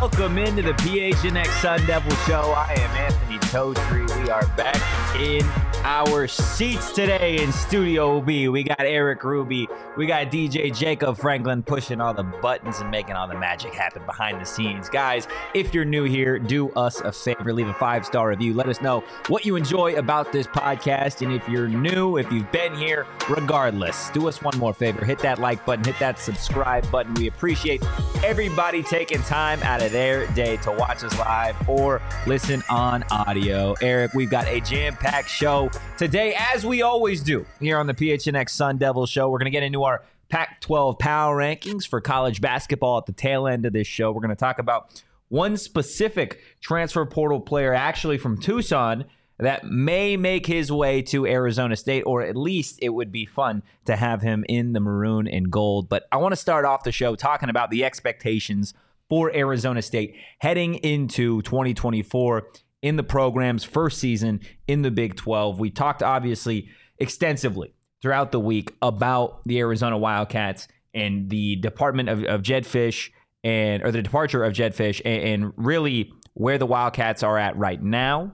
Welcome into the PHNX Sun Devil Show. I am Anthony Totri. We are back in our seats today in Studio B. We got Erik Ruby, we got DJ Jacob Franklin pushing all the buttons and making all the magic happen behind the scenes. Guys, if you're new here, do us a favor, leave a five star review. Let us know what you enjoy about this podcast. And if you're new, if you've been here, regardless, do us one more favor hit that like button, hit that subscribe button. We appreciate everybody taking time out of their day to watch us live or listen on audio. Erik, we've got a jam packed show today, as we always do here on the PHNX Sun Devil Show. We're going to get into our Pac 12 power rankings for college basketball at the tail end of this show. We're going to talk about one specific transfer portal player, actually from Tucson, that may make his way to Arizona State, or at least it would be fun to have him in the maroon and gold. But I want to start off the show talking about the expectations for Arizona State heading into 2024 in the program's first season in the Big 12. We talked obviously extensively throughout the week about the Arizona Wildcats and the department of, of Jedd Fisch and or the departure of Jedd Fisch and, and really where the Wildcats are at right now.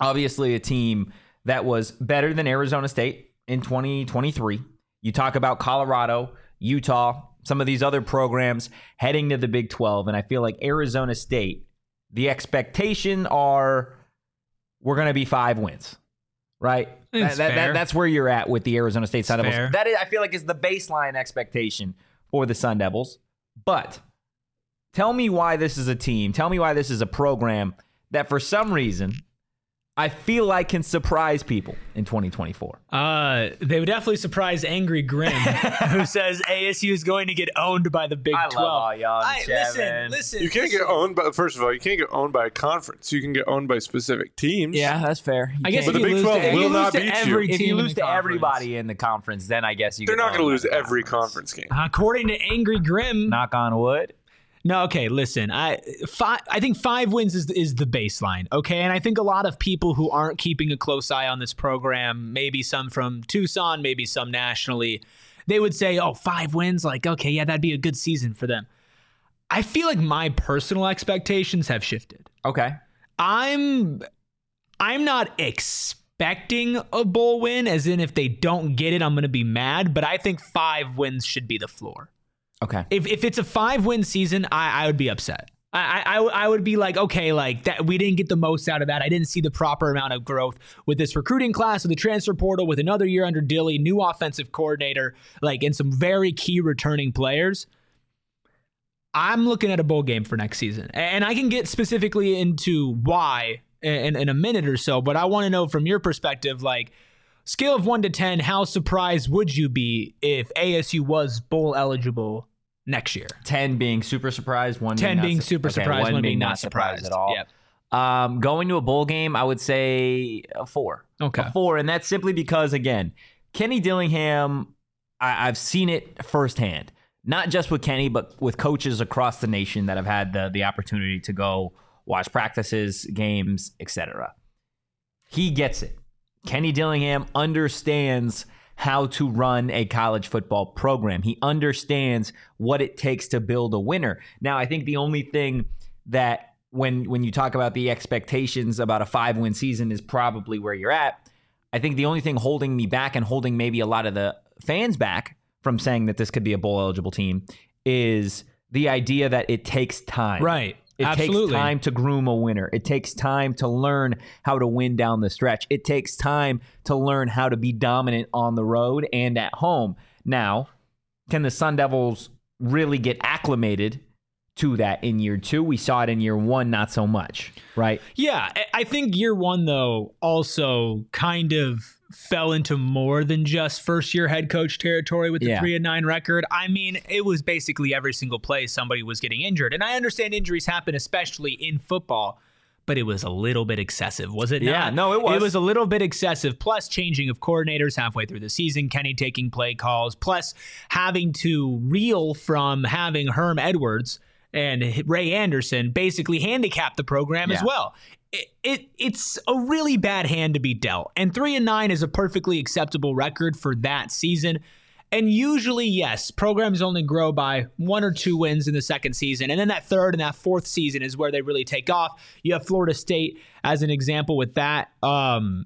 Obviously, a team that was better than Arizona State in 2023. You talk about Colorado, Utah, some of these other programs heading to the Big 12. And I feel like Arizona State, the expectation are we're going to be five wins, right? It's That- that- that's where you're at with the Arizona State Sun Devils. fair. That is, I feel like is the baseline expectation for the Sun Devils. But tell me why this is a team. Tell me why this is a program that for some reason I feel like can surprise people in 2024. Uh, they would definitely surprise Angry Grim, who says ASU is going to get owned by the Big I love 12. all y'all, I- listen, listen. You can't get owned by first of all, you can't get owned by a conference. You can get owned by specific teams. Yeah, that's fair. You I guess But the Big 12 to, will not lose to beat you. if you lose to conference. everybody in the conference, then I guess you. They're get not going to lose by the every conference game. according to Angry Grim, Knock on wood. No, okay, listen. I five, I think five wins is is the baseline. Okay, and I think a lot of people who aren't keeping a close eye on this program, maybe some from Tucson, maybe some nationally, they would say, "Oh, five wins, like okay, yeah, that'd be a good season for them." I feel like my personal expectations have shifted. Okay. I'm I'm not expecting a bowl win, as in if they don't get it, I'm going to be mad. But I think five wins should be the floor Okay. if if it's a five win season, I, I would be upset. I, I I would be like, okay, like that we didn't get the most out of that. I didn't see the proper amount of growth with this recruiting class, with the transfer portal, with another year under Dilly, new offensive coordinator, like and some very key returning players. I'm looking at a bowl game for next season, and I can get specifically into why in, in a minute or so. But I want to know from your perspective, like scale of one to ten, how surprised would you be if ASU was bowl eligible next year? Ten being super surprised, one 10 being su- super okay, surprised, one one being being not not surprised, at surprised. all. Um, going to a bowl game, I would say a four. Okay. A four, and that's simply because again, Kenny Dillingham, I, I've seen it firsthand. Not just with Kenny, but with coaches across the nation that have had the the opportunity to go watch practices, games, etc. He gets it. Kenny Dillingham understands how to run a college football program. He understands what it takes to build a winner. Now, I think the only thing that when when you talk about the expectations about a five win season is probably where you're at. I think the only thing holding me back and holding maybe a lot of the fans back from saying that this could be a bowl eligible team is the idea that it takes time. Right. It Absolutely. takes time to groom a winner. It takes time to learn how to win down the stretch. It takes time to learn how to be dominant on the road and at home. Now, can the Sun Devils really get acclimated to that in year two? We saw it in year one, not so much, right? Yeah, I- I think year one though also kind of fell into more than just first year head coach territory with the Yeah. three and nine record. I mean, it was basically every single play somebody was getting injured, and I understand injuries happen, especially in football. But it was a little bit excessive, was it Yeah, not? no, it was. It was a little bit excessive. Plus, changing of coordinators halfway through the season, Kenny taking play calls, plus having to reel from having Herm Edwards and Ray Anderson basically handicap the program as well. It, it it's a really bad hand to be dealt, and three and nine is a perfectly acceptable record for that season. And usually, yes, programs only grow by one or two wins in the second season. And then that third and that fourth season is where they really take off. You have Florida State as an example with that. Um,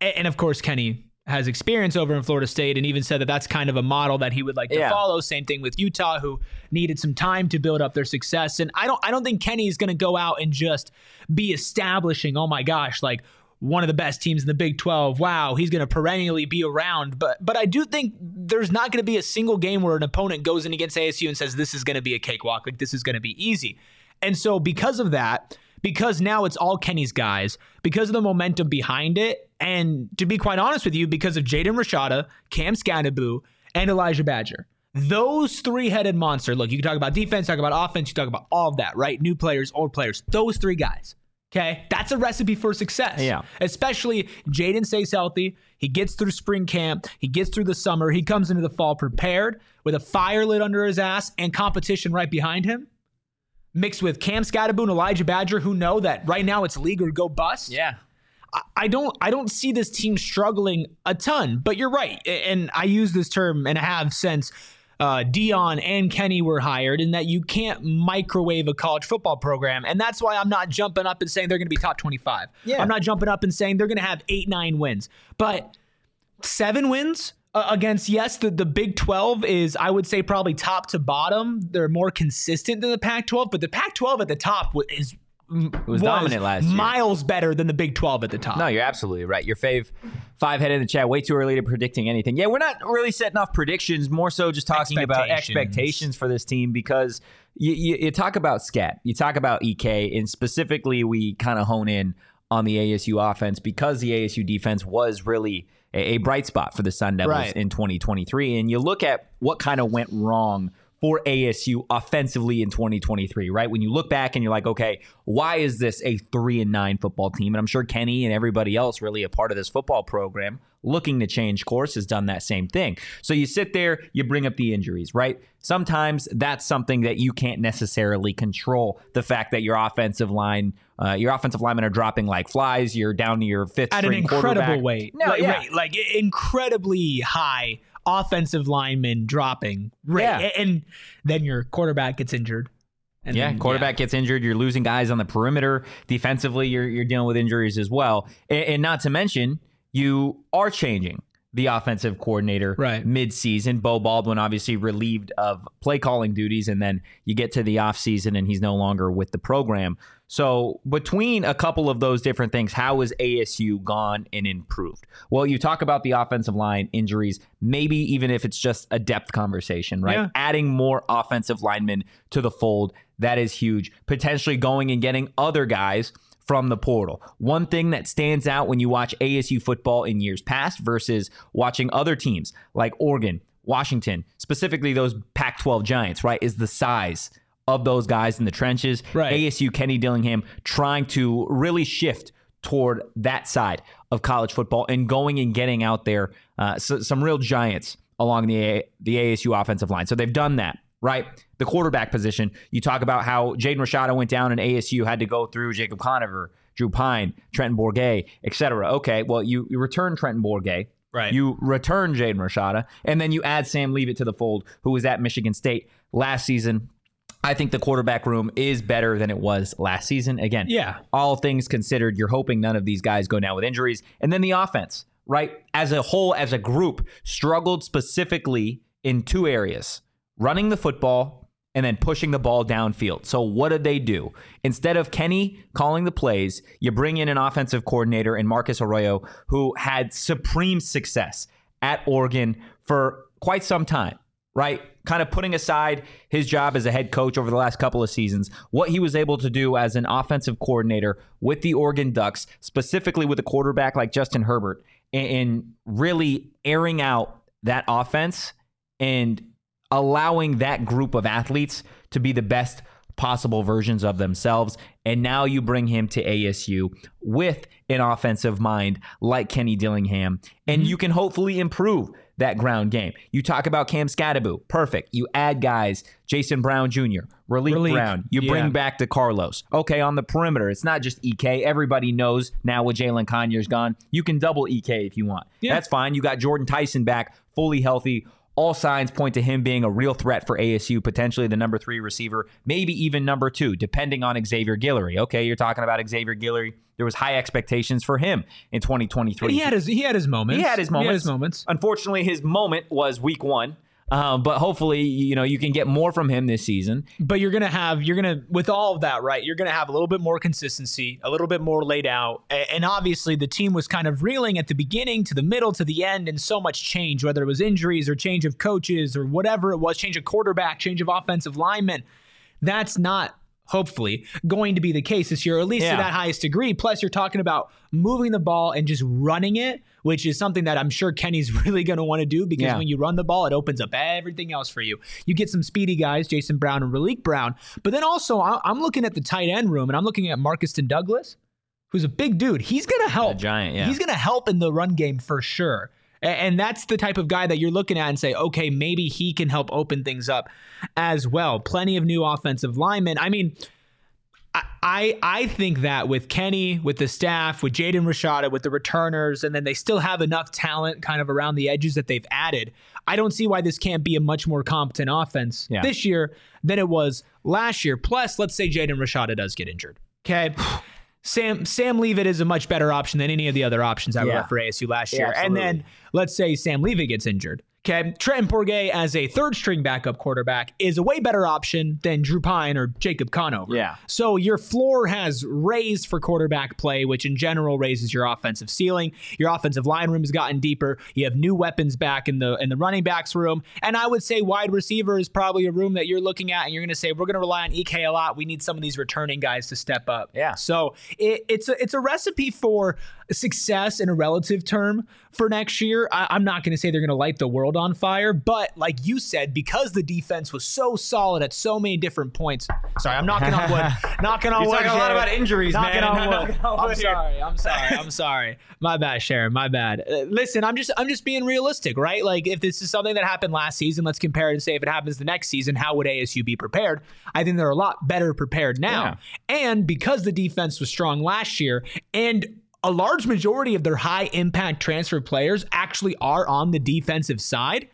and of course, Kenny has experience over in Florida State and even said that that's kind of a model that he would like to Yeah. follow. Same thing with Utah, who needed some time to build up their success. And I don't, I don't think Kenny is going to go out and just be establishing, oh my gosh, like one of the best teams in the Big 12. Wow, he's going to perennially be around. But but I do think there's not going to be a single game where an opponent goes in against ASU and says this is going to be a cakewalk, like this is going to be easy. And so because of that, because now it's all Kenny's guys, because of the momentum behind it, and to be quite honest with you, because of Jaden Rashada, Cam Skattebo, and Elijah Badger. Those three-headed monster. Look, you can talk about defense, talk about offense, you talk about all of that, right? New players, old players. Those three guys. Okay, that's a recipe for success. Yeah. Especially Jaden stays healthy. He gets through spring camp. He gets through the summer. He comes into the fall prepared with a fire lit under his ass and competition right behind him. Mixed with Cam Skattebo, and Elijah Badger, who know that right now it's league or go bust. Yeah. I- I don't I don't see this team struggling a ton, but you're right. And I use this term and have since uh, Dion and Kenny were hired, in that you can't microwave a college football program. And that's why I'm not jumping up and saying they're going to be top 25. Yeah. I'm not jumping up and saying they're going to have eight, nine wins. But seven wins uh, against, yes, the, the Big 12 is, I would say, probably top to bottom. They're more consistent than the Pac 12, but the Pac 12 at the top is. was dominant last year. Miles better than the Big 12 at the top. No, you're absolutely right. Your fave five head in the chat. Way too early to predicting anything. Yeah, we're not really setting off predictions. More so, just talking about Expectations. expectations for this team because you, you, you talk about scat, you talk about ek, and specifically we kind of hone in on the ASU offense because the ASU defense was really a, a bright spot for the Sun Devils Right. in 2023. And you look at what kind of went wrong for ASU offensively in 2023, right? When you look back and you're like, okay, why is this a three and nine football team? And I'm sure Kenny and everybody else really a part of this football program looking to change course has done that same thing. So you sit there, you bring up the injuries, right? Sometimes that's something that you can't necessarily control. The fact that your offensive line, uh, your offensive linemen are dropping like flies, you're down to your fifth at an incredible weight. No, like, yeah. right, like incredibly high offensive linemen dropping. Right. Yeah. And then your quarterback gets injured. And yeah, then- quarterback gets injured. You're losing guys on the perimeter. Defensively, you're you're dealing with injuries as well. And, and not to mention, you are changing the offensive coordinator Right. mid-season. Beau Baldwin obviously relieved of play calling duties, and then you get to the offseason and he's no longer with the program. So between a couple of those different things, how has ASU gone and improved? Well, you talk about the offensive line injuries, maybe even if it's just a depth conversation, right? Yeah. Adding more offensive linemen to the fold, that is huge. Potentially going and getting other guys from the portal. One thing that stands out when you watch ASU football in years past versus watching other teams like Oregon, Washington, specifically those Pac 12 Giants, right, is the size of those guys in the trenches. Right. ASU, Kenny Dillingham, trying to really shift toward that side of college football and going and getting out there uh, so, some real giants along the A- the ASU offensive line. So they've done that, right? The quarterback position. You talk about how Jaden Rashada went down and ASU had to go through Jacob Conover, Drew Pyne, Trenton Bourguet, etc. Okay, well you you return Trenton Bourguet. Right. You return Jaden Rashada, and then you add Sam Leavitt to the fold, who was at Michigan State last season I think the quarterback room is better than it was last season. Again, Yeah. all things considered, you're hoping none of these guys go down with injuries. And then the offense, right? As a whole, as a group, struggled specifically in two areas running the football and then pushing the ball downfield. So, what did they do? Instead of Kenny calling the plays, you bring in an offensive coordinator in Marcus Arroyo, who had supreme success at Oregon for quite some time, right? Kind of putting aside his job as a head coach over the last couple of seasons, what he was able to do as an offensive coordinator with the Oregon Ducks, specifically with a quarterback like Justin Herbert, and, really airing out that offense and allowing that group of athletes to be the best possible versions of themselves. And now you bring him to ASU with an offensive mind like Kenny Dillingham, and mm-hmm. you can hopefully improve that ground game. You talk about Cam Skattebo, perfect. You add guys, Jason Brown Jr., Raleek, Raleek, Brown. You bring back to Carlos. Okay, on the perimeter, it's not just EK. Everybody knows now with Jalin Conyers gone, you can double EK if you want. Yeah. That's fine. You got Jordan Tyson back, fully healthy. All signs point to him being a real threat for ASU, potentially the number three receiver, maybe even number two, depending on Xavier Guillory. Okay, you're talking about Xavier Guillory. There was high expectations for him in 2023. He had his he had his moments. He had his moments. He had his moments. Unfortunately, his moment was week one. Um, but hopefully, you know, you can get more from him this season. But you're gonna have you're gonna with all of that, right? You're gonna have a little bit more consistency, a little bit more laid out, and obviously the team was kind of reeling at the beginning to the middle to the end, and so much change, whether it was injuries or change of coaches or whatever it was, change of quarterback, change of offensive lineman. That's not hopefully going to be the case this year, or at least Yeah. to that highest degree. Plus, you're talking about moving the ball and just running it, which is something that I'm sure Kenny's really going to want to do because Yeah. when you run the ball, it opens up everything else for you. You get some speedy guys, Jason Brown and Raleek Brown, but then also I'm looking at the tight end room and I'm looking at Markeston Douglas, who's a big dude. He's going to help. A giant, yeah. He's going to help in the run game for sure. And that's the type of guy that you're looking at and say, okay, maybe he can help open things up as well. Plenty of new offensive linemen. I mean, I I think that with Kenny, with the staff, with Jaden Rashada, with the returners, and then they still have enough talent kind of around the edges that they've added. I don't see why this can't be a much more competent offense Yeah. this year than it was last year. Plus, let's say Jaden Rashada does get injured. Okay. Sam Sam Leavitt is a much better option than any of the other options I were Yeah. left for ASU last Yeah, year. and then let's say Sam Leavitt gets injured. Okay, Trenton Bourguet as a third string backup quarterback is a way better option than Drew Pyne or Jacob Conover. Yeah. So your floor has raised for quarterback play, which in general raises your offensive ceiling. Your offensive line room has gotten deeper. You have new weapons back in the in the running backs room, and I would say wide receiver is probably a room that you're looking at, and you're going to say we're going to rely on EK a lot. We need some of these returning guys to step up. Yeah. So it, it's a it's a recipe for success in a relative term for next year. I, I'm not going to say they're going to light the world on fire, but like you said, because the defense was so solid at so many different points. Sorry, I'm knocking on wood. knocking on You're wood. talking a lot about injuries, knocking man. On wood. Knocking on I'm sorry. I'm sorry. I'm sorry. My bad, Sharon. My bad. Uh, listen, I'm just I'm just being realistic, right? Like if this is something that happened last season, let's compare it and say if it happens the next season, how would ASU be prepared? I think they're a lot better prepared now. And because the defense was strong last year and a large majority of their high impact transfer players actually are on the defensive side.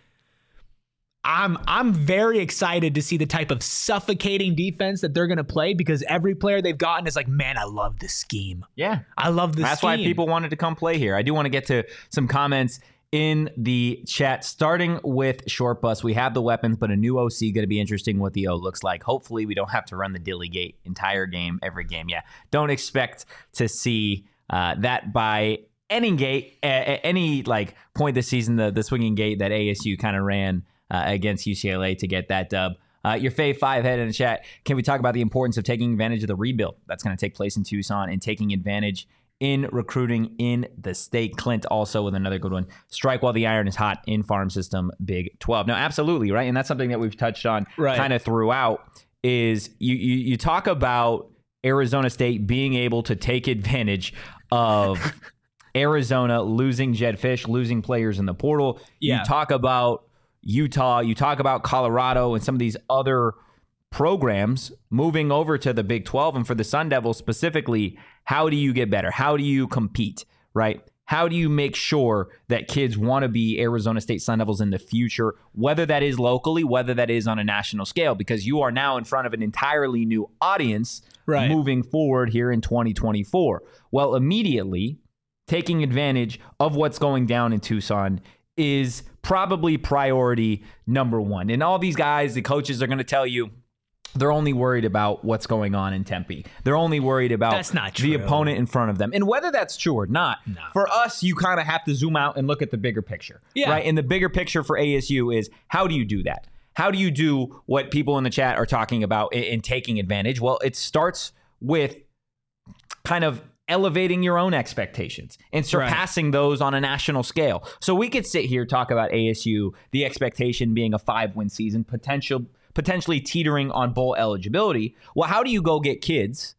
I'm I'm very excited to see the type of suffocating defense that they're going to play because every player they've gotten is like, man, I love this scheme. Yeah. I love this. That's why people wanted to come play here. I do want to get to some comments in the chat, starting with Short Bus. We have the weapons, but a new OC going to be interesting what the O looks like. Hopefully, we don't have to run the Dilly Gate entire game, every game. Yeah. Don't expect to see uh, that by any gate, a- any like point this season, the, the swinging gate that ASU kind of ran uh, against UCLA to get that dub. Uh, your Fave 5 head in the chat. Can we talk about the importance of taking advantage of the rebuild that's going to take place in Tucson and taking advantage in recruiting in the state? Clint also with another good one. Strike while the iron is hot in farm system Big 12. No, absolutely, right? And that's something that we've touched on Right. kind of throughout is you, you you talk about Arizona State being able to take advantage of Arizona losing Jedd Fisch, losing players in the portal. Yeah. You talk about Utah, you talk about Colorado and some of these other programs moving over to the Big 12 and for the Sun Devils specifically, how do you get better? How do you compete, right? How do you make sure that kids want to be Arizona State Sun Devils in the future, whether that is locally, whether that is on a national scale, because you are now in front of an entirely new audience Right. moving forward here in 2024? Well, immediately taking advantage of what's going down in Tucson is probably priority number one. And all these guys, the coaches are going to tell you they're only worried about what's going on in Tempe. They're only worried about That's not the opponent in front of them. And whether that's true or not, for us, you kind of have to zoom out and look at the bigger picture. Yeah. Right. And the bigger picture for ASU is how do you do that? How do you do what people in the chat are talking about in, in taking advantage? Well, it starts with kind of elevating your own expectations and surpassing those on a national scale. So we could sit here talk about ASU, the expectation being a five-win season, potential potentially teetering on bowl eligibility. Well, how do you go get kids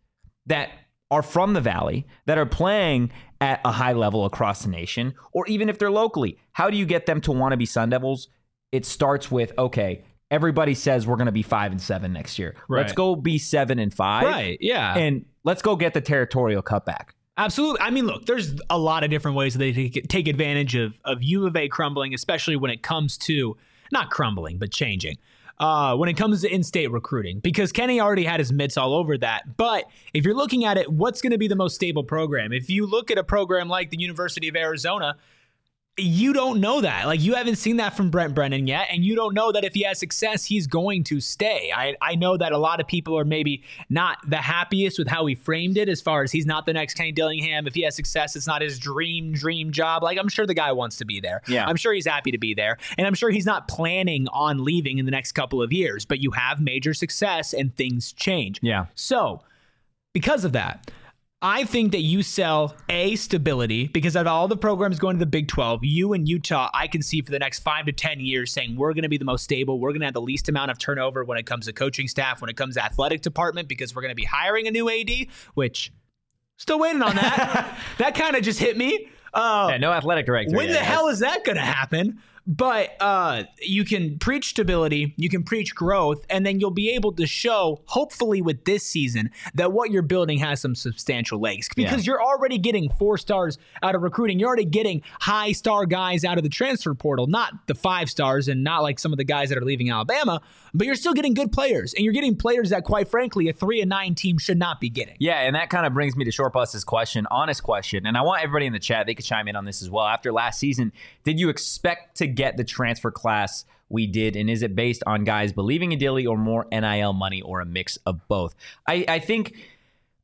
that are from the valley that are playing at a high level across the nation or even if they're locally? How do you get them to want to be Sun Devils? It starts with okay, everybody says we're going to be 5 and 7 next year. Let's go be 7 and 5 Right. Yeah. and let's go get the territorial cutback. Absolutely. I mean, look, there's a lot of different ways that they take, take advantage of of U of A crumbling, especially when it comes to not crumbling, but changing. Uh, when it comes to in-state recruiting, because Kenny already had his mitts all over that. But if you're looking at it, what's going to be the most stable program? If you look at a program like the University of Arizona, you don't know that. Like you haven't seen that from Brent Brennan yet, and you don't know that if he has success, he's going to stay. I, I know that a lot of people are maybe not the happiest with how he framed it, as far as he's not the next Kenny Dillingham. If he has success, it's not his dream dream job. Like I'm sure the guy wants to be there. Yeah. I'm sure he's happy to be there, and I'm sure he's not planning on leaving in the next couple of years. But you have major success, and things change. Yeah. So, because of that, I think that you sell a stability because of all the programs going to the Big 12, you and Utah, I can see for the next five to 10 years saying we're going to be the most stable. We're going to have the least amount of turnover when it comes to coaching staff, when it comes to athletic department, because we're going to be hiring a new AD, which still waiting on that. that kind of just hit me. Uh, Yeah, no athletic director. when yet, the hell is that going to happen? But uh, you can preach stability, you can preach growth, and then you'll be able to show, hopefully, with this season, that what you're building has some substantial legs. Because you're already getting four stars out of recruiting. You're already getting high star guys out of the transfer portal, not the five stars and not like some of the guys that are leaving Alabama, but you're still getting good players. And you're getting players that, quite frankly, a three and nine team should not be getting. Yeah, and that kind of brings me to Short Bus's question, honest question, and I want everybody in the chat they could chime in on this as well. After last season, did you expect to get the transfer class we did, and is it based on guys believing in Dilly or more NIL money or a mix of both? I, I think.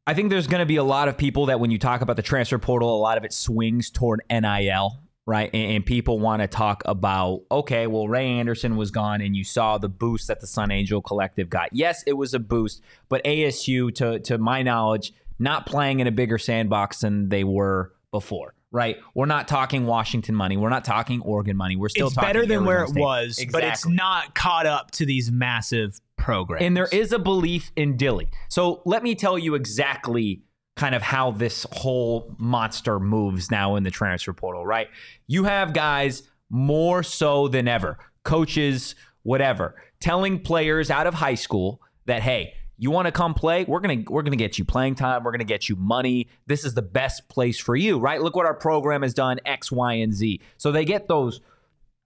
I think there's going to be a lot of people that when you talk about the transfer portal, a lot of it swings toward NIL, right? And, and people want to talk about, okay, well, Ray Anderson was gone and you saw the boost that the Sun Angel Collective got. Yes, it was a boost, but ASU, to, to my knowledge, not playing in a bigger sandbox than they were before. Right, we're not talking Washington money. We're not talking Oregon money. We're still it's better than where it State. was, but it's not caught up to these massive programs. And there is a belief in Dilly. So let me tell you exactly kind of how this whole monster moves now in the transfer portal, right? You have guys more so than ever, coaches, whatever, telling players out of high school that, hey, you want to come play? We're gonna we're gonna get you playing time. We're gonna get you money. This is the best place for you, right? Look what our program has done X, Y, and Z. So they get those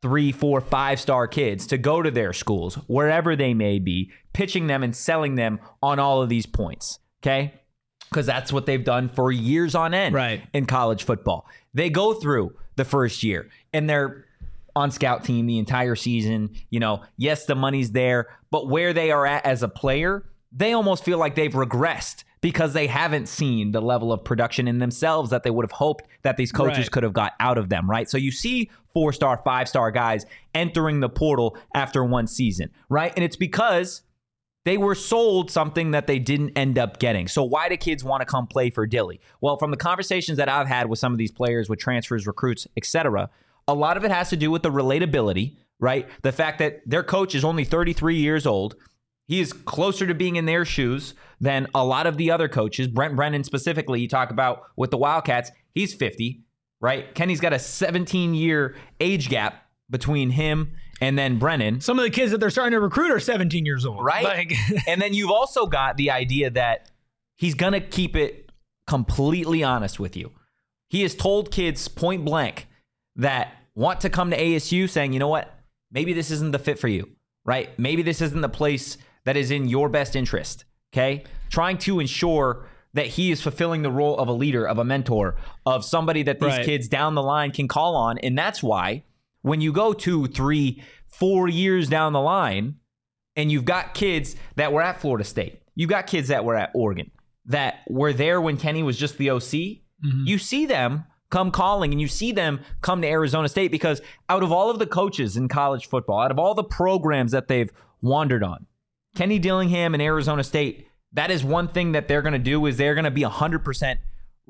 three, four, five star kids to go to their schools, wherever they may be, pitching them and selling them on all of these points. Okay. Because that's what they've done for years on end Right. in college football. They go through the first year and they're on scout team the entire season. You know, yes, the money's there, but where they are at as a player, they almost feel like they've regressed because they haven't seen the level of production in themselves that they would have hoped that these coaches Right. could have got out of them, right? So you see four star, five star guys entering the portal after one season, right? And it's because they were sold something that they didn't end up getting. So why do kids want to come play for Dilly? Well, from the conversations that I've had with some of these players, with transfers, recruits, etc., a lot of it has to do with the relatability, right? The fact that their coach is only 33 years old. He is closer to being in their shoes than a lot of the other coaches. Brent Brennan specifically, you talk about with the Wildcats, he's 50, right? Kenny's got a 17 year age gap between him and then Brennan. Some of the kids that they're starting to recruit are 17 years old. Right. Like, and then you've also got the idea that he's going to keep it completely honest with you. He has told kids point blank that want to come to ASU saying, you know what, maybe this isn't the fit for you, right? Maybe this isn't the place that is in your best interest, okay? Trying to ensure that he is fulfilling the role of a leader, of a mentor, of somebody that these Right. kids down the line can call on. And that's why when you go two, three, four years down the line, and you've got kids that were at Florida State, you've got kids that were at Oregon, that were there when Kenny was just the OC, mm-hmm. you see them come calling and you see them come to Arizona State because out of all of the coaches in college football, out of all the programs that they've wandered on, Kenny Dillingham and Arizona State, that is one thing that they're going to do is they're going to be 100%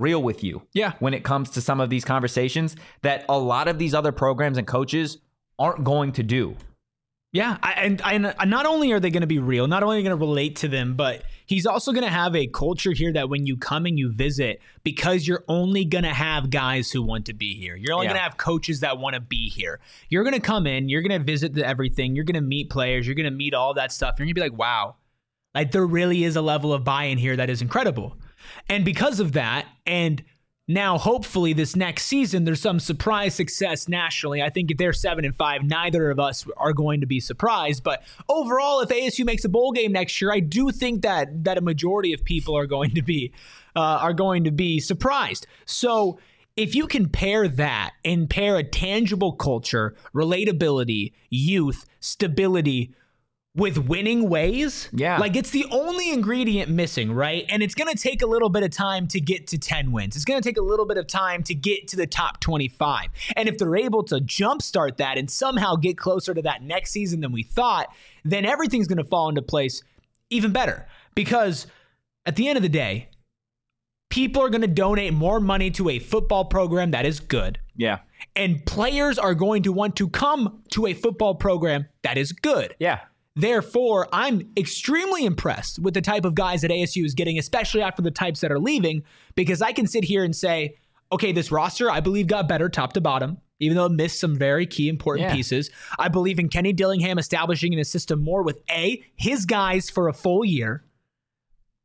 real with you. Yeah. When it comes to some of these conversations that a lot of these other programs and coaches aren't going to do. Yeah, I, and, and uh, not only are they going to be real, not only are going to relate to them, but he's also going to have a culture here that when you come and you visit, because you're only going to have guys who want to be here. You're only Yeah. going to have coaches that want to be here. You're going to come in, you're going to visit the everything, you're going to meet players, you're going to meet all that stuff. You're going to be like, wow, like there really is a level of buy-in here that is incredible. And because of that, and now hopefully this next season there's some surprise success nationally. I think if they're seven and five, neither of us are going to be surprised. But overall, if ASU makes a bowl game next year, I do think that that a majority of people are going to be uh, are going to be surprised. So if you can pair that and pair a tangible culture, relatability, youth, stability with winning ways, Yeah. like it's the only ingredient missing, right? And it's going to take a little bit of time to get to 10 wins. It's going to take a little bit of time to get to the top 25. And if they're able to jumpstart that and somehow get closer to that next season than we thought, then everything's going to fall into place even better. Because at the end of the day, people are going to donate more money to a football program that is good. Yeah. And players are going to want to come to a football program that is good. Yeah. Therefore, I'm extremely impressed with the type of guys that ASU is getting, especially after the types that are leaving, because I can sit here and say, okay, this roster, I believe, got better top to bottom, even though it missed some very key important Yeah. pieces. I believe in Kenny Dillingham establishing in his system more with A, his guys for a full year,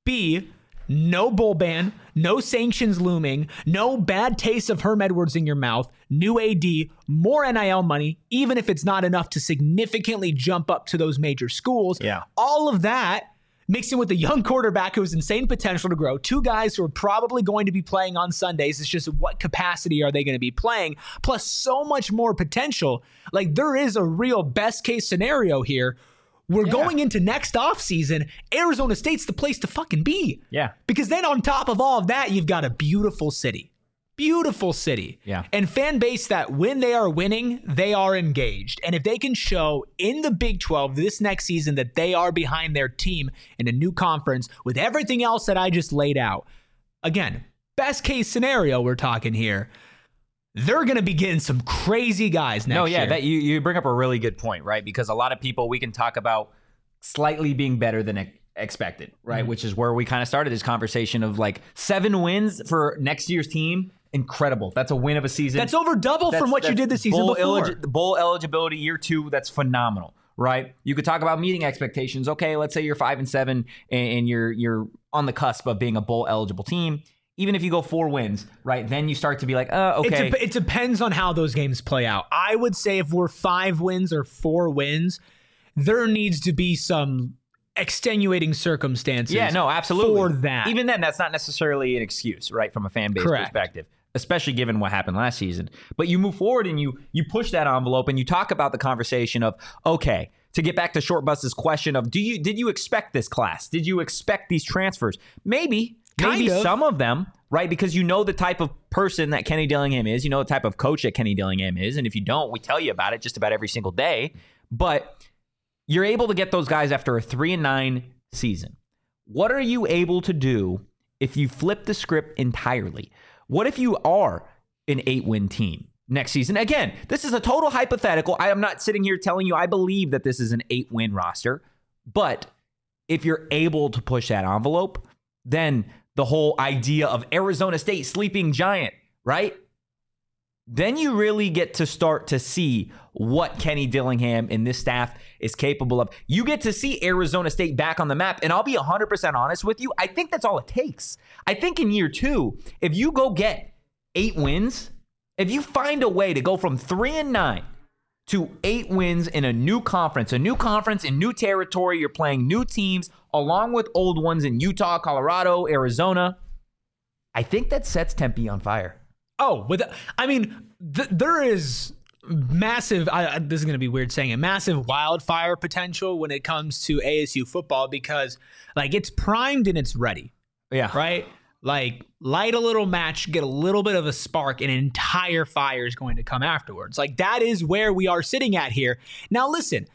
B, no bowl ban, no sanctions looming, no bad taste of Herm Edwards in your mouth, new AD, more NIL money, even if it's not enough to significantly jump up to those major schools. Yeah. All of that mixing with a young quarterback who has insane potential to grow, two guys who are probably going to be playing on Sundays. It's just what capacity are they going to be playing? Plus, so much more potential. Like, there is a real best case scenario here. We're going into next offseason. Arizona State's the place to fucking be. Yeah. Because then on top of all of that, you've got a beautiful city. Beautiful city. Yeah. And fan base that when they are winning, they are engaged. And if they can show in the Big 12 this next season that they are behind their team in a new conference with everything else that I just laid out, again, best case scenario we're talking here, they're going to be getting some crazy guys next No, yeah, year. that you, you bring up a really good point, right? Because a lot of people we can talk about slightly being better than expected, right? Mm-hmm. Which is where we kind of started this conversation of like seven wins for next year's team. Incredible. That's a win of a season. That's over double from what you did this season bowl before. eligi- bowl eligibility year two, that's phenomenal, right? You could talk about meeting expectations. Okay, let's say you're five and seven and, and you're you're on the cusp of being a bowl eligible team. Even if you go four wins, right, then you start to be like, uh, It, okay, it depends on how those games play out. I would say if we're five wins or four wins, there needs to be some extenuating circumstances. Yeah, no, absolutely. For that. Even then, that's not necessarily an excuse, right, from a fan base Correct. perspective, especially given what happened last season. But you move forward and you you push that envelope and you talk about the conversation of okay. To get back to Short Bus's question of do you did you expect this class? Did you expect these transfers? Maybe, Kind maybe of. some of them, right? Because you know the type of person that Kenny Dillingham is. You know the type of coach that Kenny Dillingham is. And if you don't, we tell you about it just about every single day. But you're able to get those guys after a three and nine season. What are you able to do if you flip the script entirely? What if you are an eight win team next season? Again, this is a total hypothetical. I am not sitting here telling you I believe that this is an eight win roster, but if you're able to push that envelope, then the whole idea of Arizona State sleeping giant, right? Then you really get to start to see what Kenny Dillingham and this staff is capable of. You get to see Arizona State back on the map. And I'll be 100% honest with you. I think that's all it takes. I think in year two, if you go get eight wins, if you find a way to go from three and nine to eight wins in a new conference, a new conference in new territory, you're playing new teams along with old ones in Utah, Colorado, Arizona. I think that sets Tempe on fire. Oh, with I mean, th- there is massive. I, this is going to be weird saying it. Massive wildfire potential when it comes to ASU football because like it's primed and it's ready. Yeah. Right. Like light a little match, get a little bit of a spark, and an entire fire is going to come afterwards. Like that is where we are sitting at here. Now, listen,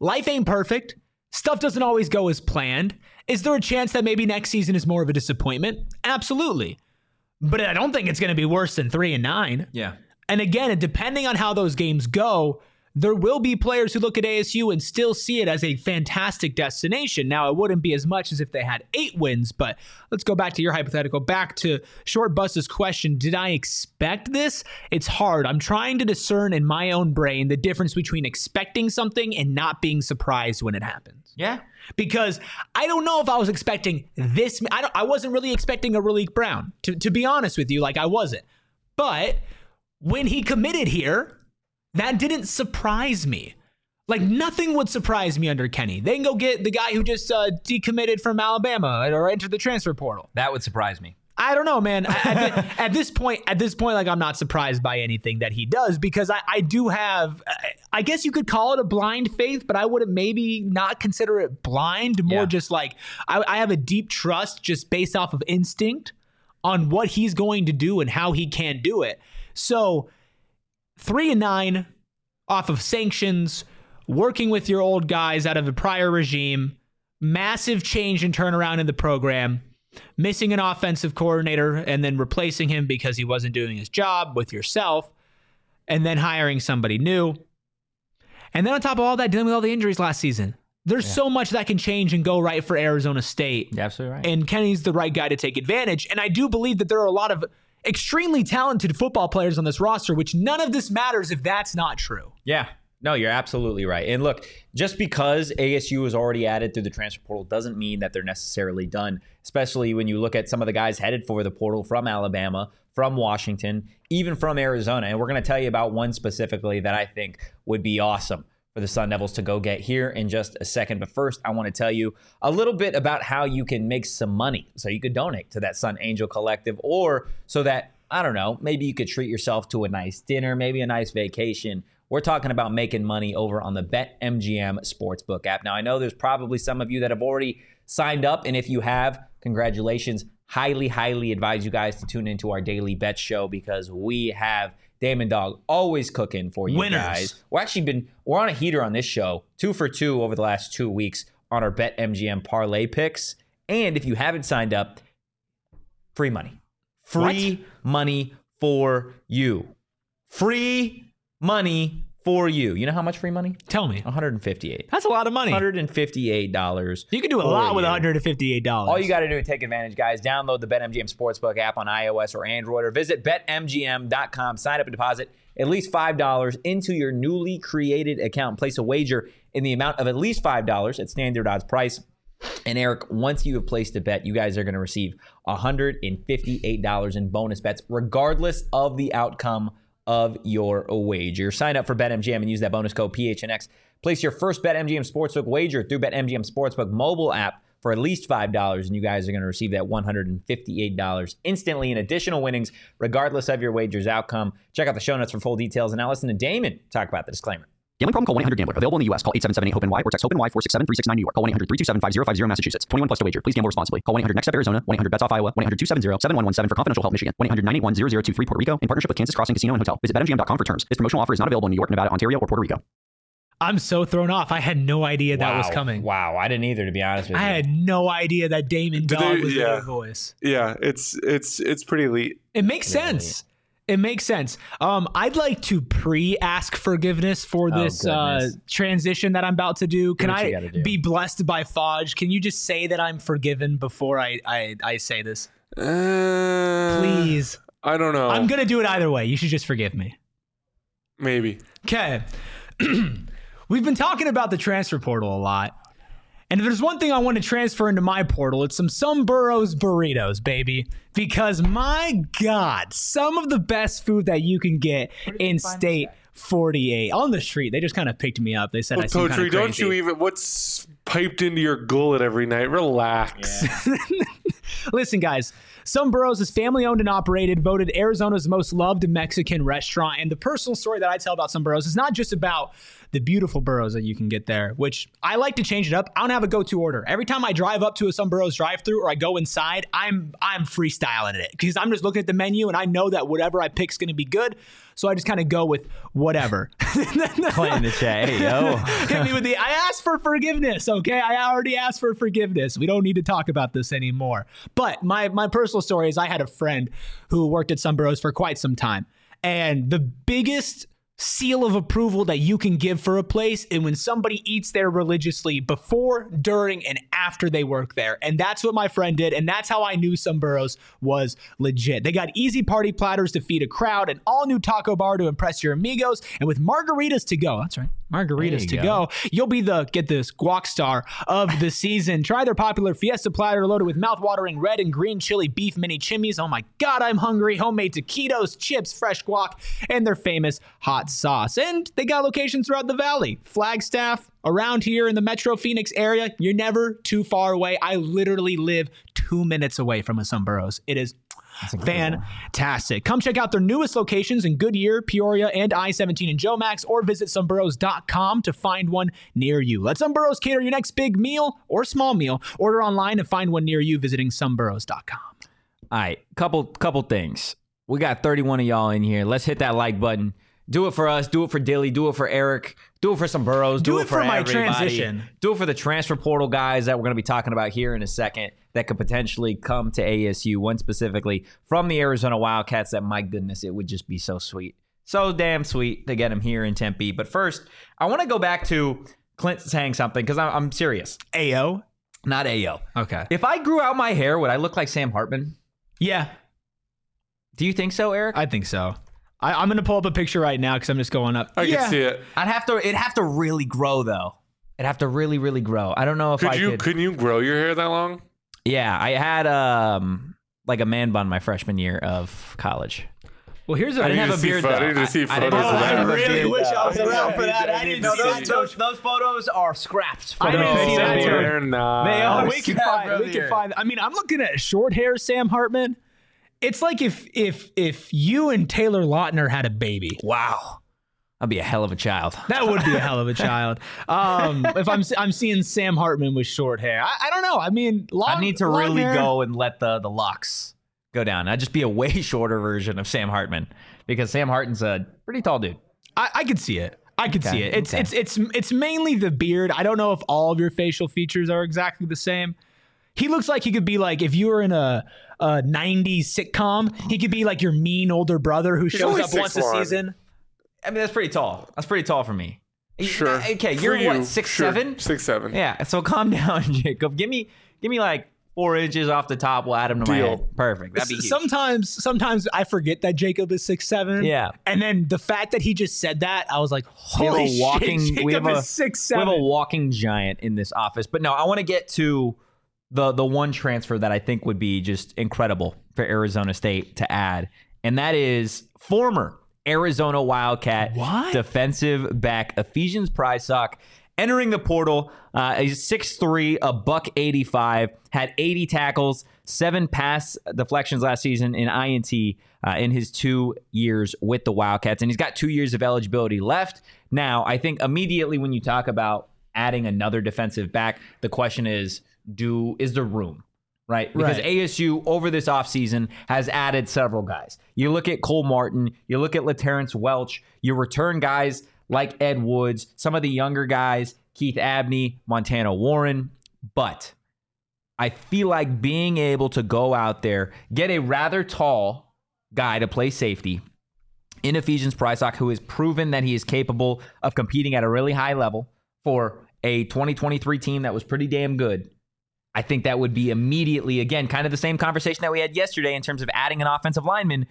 life ain't perfect. Stuff doesn't always go as planned. Is there a chance that maybe next season is more of a disappointment? Absolutely. But I don't think it's going to be worse than three and nine. Yeah. And again, depending on how those games go, there will be players who look at ASU and still see it as a fantastic destination. Now, it wouldn't be as much as if they had eight wins, but let's go back to your hypothetical. Back to Short Bus's question Did I expect this? It's hard. I'm trying to discern in my own brain the difference between expecting something and not being surprised when it happens. Yeah. Because I don't know if I was expecting this. I, don't, I wasn't really expecting a Raleek Brown, to, to be honest with you. Like, I wasn't. But when he committed here, that didn't surprise me. Like nothing would surprise me under Kenny. They can go get the guy who just uh, decommitted from Alabama or entered the transfer portal. That would surprise me. I don't know, man. at, at, this point, at this point, like I'm not surprised by anything that he does because I, I do have, I guess you could call it a blind faith, but I would maybe not consider it blind. More Yeah. just like I, I have a deep trust, just based off of instinct, on what he's going to do and how he can do it. So three and nine off of sanctions, working with your old guys out of the prior regime, massive change and turnaround in the program, missing an offensive coordinator and then replacing him because he wasn't doing his job with yourself, and then hiring somebody new. And then on top of all that, dealing with all the injuries last season. There's so much that can change and go right for Arizona State. You're absolutely right. And Kenny's the right guy to take advantage. And I do believe that there are a lot of extremely talented football players on this roster, which none of this matters if that's not true. Yeah. No, you're absolutely right. And look, just because ASU is already added through the transfer portal doesn't mean that they're necessarily done, especially when you look at some of the guys headed for the portal from Alabama, from Washington, even from Arizona. And we're going to tell you about one specifically that I think would be awesome for the Sun Devils to go get here in just a second. But first, I want to tell you a little bit about how you can make some money so you could donate to that Sun Angel Collective or so that, I don't know, maybe you could treat yourself to a nice dinner, maybe a nice vacation. We're talking about making money over on the BetMGM Sportsbook app. Now, I know there's probably some of you that have already signed up, and if you have, congratulations. Highly, highly advise you guys to tune into our daily bet show because we have Damon Dog always cooking for you Winners. guys. We're actually been we're on a heater on this show, two for two over the last two weeks on our BetMGM parlay picks. And if you haven't signed up, free money, free money for you, free money for you. You know how much free money? Tell me. 158. That's a lot of money. $158. You can do a lot with $158. All you got to do is take advantage, guys. Download the BetMGM Sportsbook app on iOS or Android, or visit betmgm.com. Sign up and deposit at least $5 into your newly created account. Place a wager in the amount of at least $5 at standard odds price. And Erik, once you have placed a bet, you guys are going to receive $158 in bonus bets, regardless of the outcome of your wager. Sign up for BetMGM and use that bonus code PHNX. Place your first BetMGM Sportsbook wager through BetMGM Sportsbook mobile app for at least $5, and you guys are going to receive that $158 instantly in additional winnings, regardless of your wager's outcome. Check out the show notes for full details. And now listen to Damon talk about the disclaimer. Gambling problem? Call 1-800-GAMBLER. Available in the U.S. Call 877-8-HOPE-NY or text HOPE-NY 467-369 New York. Call 1-800-327-5050 Massachusetts. 21 plus to wager. Please gamble responsibly. Call 1-800-NEXT-STEP Arizona. 1-800-BETS-OFF Iowa. 1-800-270-7117 for confidential help Michigan. 1-800-981-0023 Puerto Rico in partnership with Kansas Crossing Casino and Hotel. Visit BetMGM.com for terms. This promotional offer is not available in New York, Nevada, Ontario, or Puerto Rico. I'm so thrown off. I had no idea that was coming. Wow, I didn't either, to be honest with I you. I had no idea that Damon Did Dog was yeah. the voice. Yeah, it's it's it's pretty elite. It makes sense. It makes sense. Um, I'd like to pre-ask forgiveness for Oh, this uh, transition that I'm about to do. Can what I do. be blessed by Fodge? Can you just say that I'm forgiven before I I, I say this, Uh, please? I don't know. I'm gonna do it either way. You should just forgive me. Maybe. Okay. We've been talking about the transfer portal a lot. And if there's one thing I want to transfer into my portal, it's some Someburros burritos, baby. Because my God, some of the best food that you can get in state 48 on the street. They just kind of picked me up. They said Well, I seem kind Totri, of don't you even what's piped into your gullet every night? Relax. Listen, guys, Someburros is family owned and operated, voted Arizona's most loved Mexican restaurant. And the personal story that I tell about Someburros is not just about the beautiful burros that you can get there, which I like to change it up. I don't have a go-to order. Every time I drive up to a Someburros drive-through or I go inside, I'm I'm freestyling it because I'm just looking at the menu and I know that whatever I pick is going to be good. So I just kind of go with whatever. Playing the chat. Hey, yo. Hit me with the I asked for forgiveness, okay? I already asked for forgiveness. We don't need to talk about this anymore. But my my personal story is I had a friend who worked at Someburros for quite some time. And the biggest seal of approval that you can give for a place and when somebody eats there religiously before, during, and after they work there. And that's what my friend did. And that's how I knew Someburros was legit. They got easy party platters to feed a crowd, an all new taco bar to impress your amigos, and with margaritas to go. That's right. Margaritas to go. go. You'll be the get this guac star of the season. Try their popular fiesta platter loaded with mouth-watering red and green chili beef mini chimneys. Oh my god, I'm hungry. Homemade taquitos, chips, fresh guac, and their famous hot sauce. And they got locations throughout the valley. Flagstaff, around here in the Metro Phoenix area. You're never too far away. I literally live two minutes away from a Someburros. It is fantastic. Come check out their newest locations in Goodyear, Peoria, and I-17 in Jomax, or visit someburros.com to find one near you. Let Someburros cater your next big meal or small meal. Order online and find one near you visiting someburros.com. All right, couple couple things. We got 31 of y'all in here. Let's hit that like button. Do it for us. Do it for Dilly. Do it for Erik. Do it for Someburros. Do, Do it for my everybody. transition. Do it for the transfer portal guys that we're going to be talking about here in a second that could potentially come to ASU. One specifically from the Arizona Wildcats. That my goodness, it would just be so sweet, so damn sweet to get him here in Tempe. But first, I want to go back to Clint saying something because I'm, I'm serious. Ayo. Not Ayo. Okay. If I grew out my hair, would I look like Sam Hartman? Yeah, Do you think so, Erik? I think so. I, I'm going to pull up a picture right now because I'm just going up. I yeah. can see it. I'd have to. It'd have to really grow though. It'd have to really, really grow. I don't know if Could I you could. couldn't you grow your hair that long? Yeah, I had um like a man bun my freshman year of college. Well, here's a. I didn't have a beard though. I see I didn't photos have- of I that. didn't have a really wish I was around for that. I didn't see that. those photos are scraps. I didn't see that No, too. they're not. They are. we can find. We can find. I mean, I'm looking at short hair Sam Hartman. It's like if if if you and Taylor Lautner had a baby. Wow, I'd be a hell of a child. That would be a hell of a child. Um, if I'm I'm seeing Sam Hartman with short hair, I, I don't know. I mean, long, I need to really hair- go and let the the locks go down. I'd just be a way shorter version of Sam Hartman because Sam Hartman's a pretty tall dude. I, I could see it. I could Okay, see it. It's okay. it's it's it's mainly the beard. I don't know if all of your facial features are exactly the same. He looks like he could be like if you were in a, a 90s sitcom, he could be like your mean older brother who shows up once a season. I mean, that's pretty tall. That's pretty tall for me. Sure. Okay, For you're you, what six sure. seven? Six seven. Yeah. So calm down, Jacob. Give me give me like four inches off the top. We'll add them to my Deal. head. Perfect. That'd be huge. Sometimes, sometimes I forget that Jacob is six seven. Yeah. and then the fact that he just said that, I was like, we have "Holy a walking. shit, Jacob we have a is six seven. we have a walking giant in this office. But no, I want to get to the the one transfer that I think would be just incredible for Arizona State to add, and that is former Arizona Wildcat What? defensive back Ephesians Prysock entering the portal. Uh, he's 6'3", a buck 85, had 80 tackles, seven pass deflections last season in INT uh, in his two years with the Wildcats. And he's got two years of eligibility left. Now, I think immediately when you talk about adding another defensive back, the question is, do is the room? Right? Because Right. ASU over this offseason has added several guys. You look at Cole Martin, you look at LaTerrence Welch, you return guys like Ed Woods, some of the younger guys, Keith Abney, Montana Warren. But I feel like being able to go out there, get a rather tall guy to play safety in Ephesians Prysock, who has proven that he is capable of competing at a really high level for a 2023 team that was pretty damn good. I think that would be immediately, again, kind of the same conversation that we had yesterday in terms of adding an offensive lineman.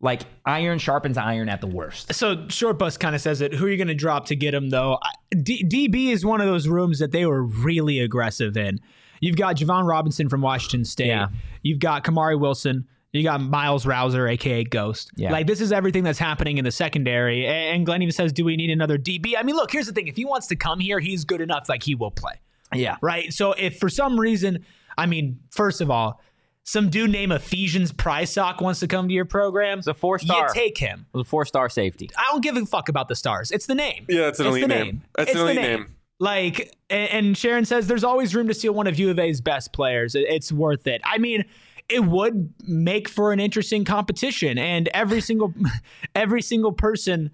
Like iron sharpens iron at the worst. So short bus kind of says it. Who are you going to drop to get him though? D- DB is one of those rooms that they were really aggressive in. You've got Javon Robinson from Washington State. Yeah. You've got Kamari Wilson. You got Myles Rouser, aka Ghost. Yeah. Like this is everything that's happening in the secondary. And Glenn even says, "Do we need another DB?" I mean, look. Here's the thing: if he wants to come here, he's good enough. Like he will play. Yeah. right? So if for some reason, I mean, first of all, some dude named Ephesians Prysock wants to come to your program, It's a four-star. You take him. It was a four star safety. I don't give a fuck about the stars. It's the name. Yeah, it's an elite the name. That's it's an the elite name. name. Like, and, and Sharon says there's always room to steal one of U of A's best players. It's worth it. I mean, it would make for an interesting competition, and every single, every single person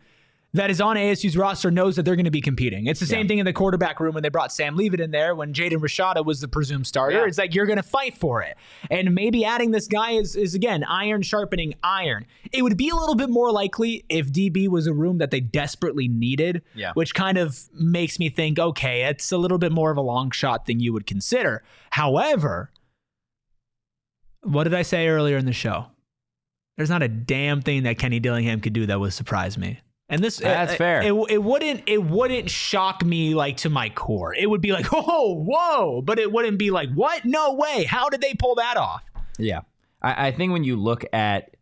that is on ASU's roster knows that they're going to be competing. It's the same thing in the quarterback room when they brought Sam Leavitt in there when Jaden Rashada was the presumed starter. Yeah. It's like you're going to fight for it. And maybe adding this guy is, is again, iron sharpening iron. It would be a little bit more likely if DB was a room that they desperately needed, Yeah. which kind of makes me think, okay, it's a little bit more of a long shot than you would consider. However, what did I say earlier in the show? There's not a damn thing that Kenny Dillingham could do that would surprise me. And this That's it, fair. It, it wouldn't it wouldn't shock me like to my core. It would be like, oh, whoa, but it wouldn't be like, what? No way. How did they pull that off? Yeah. I, I think when you look at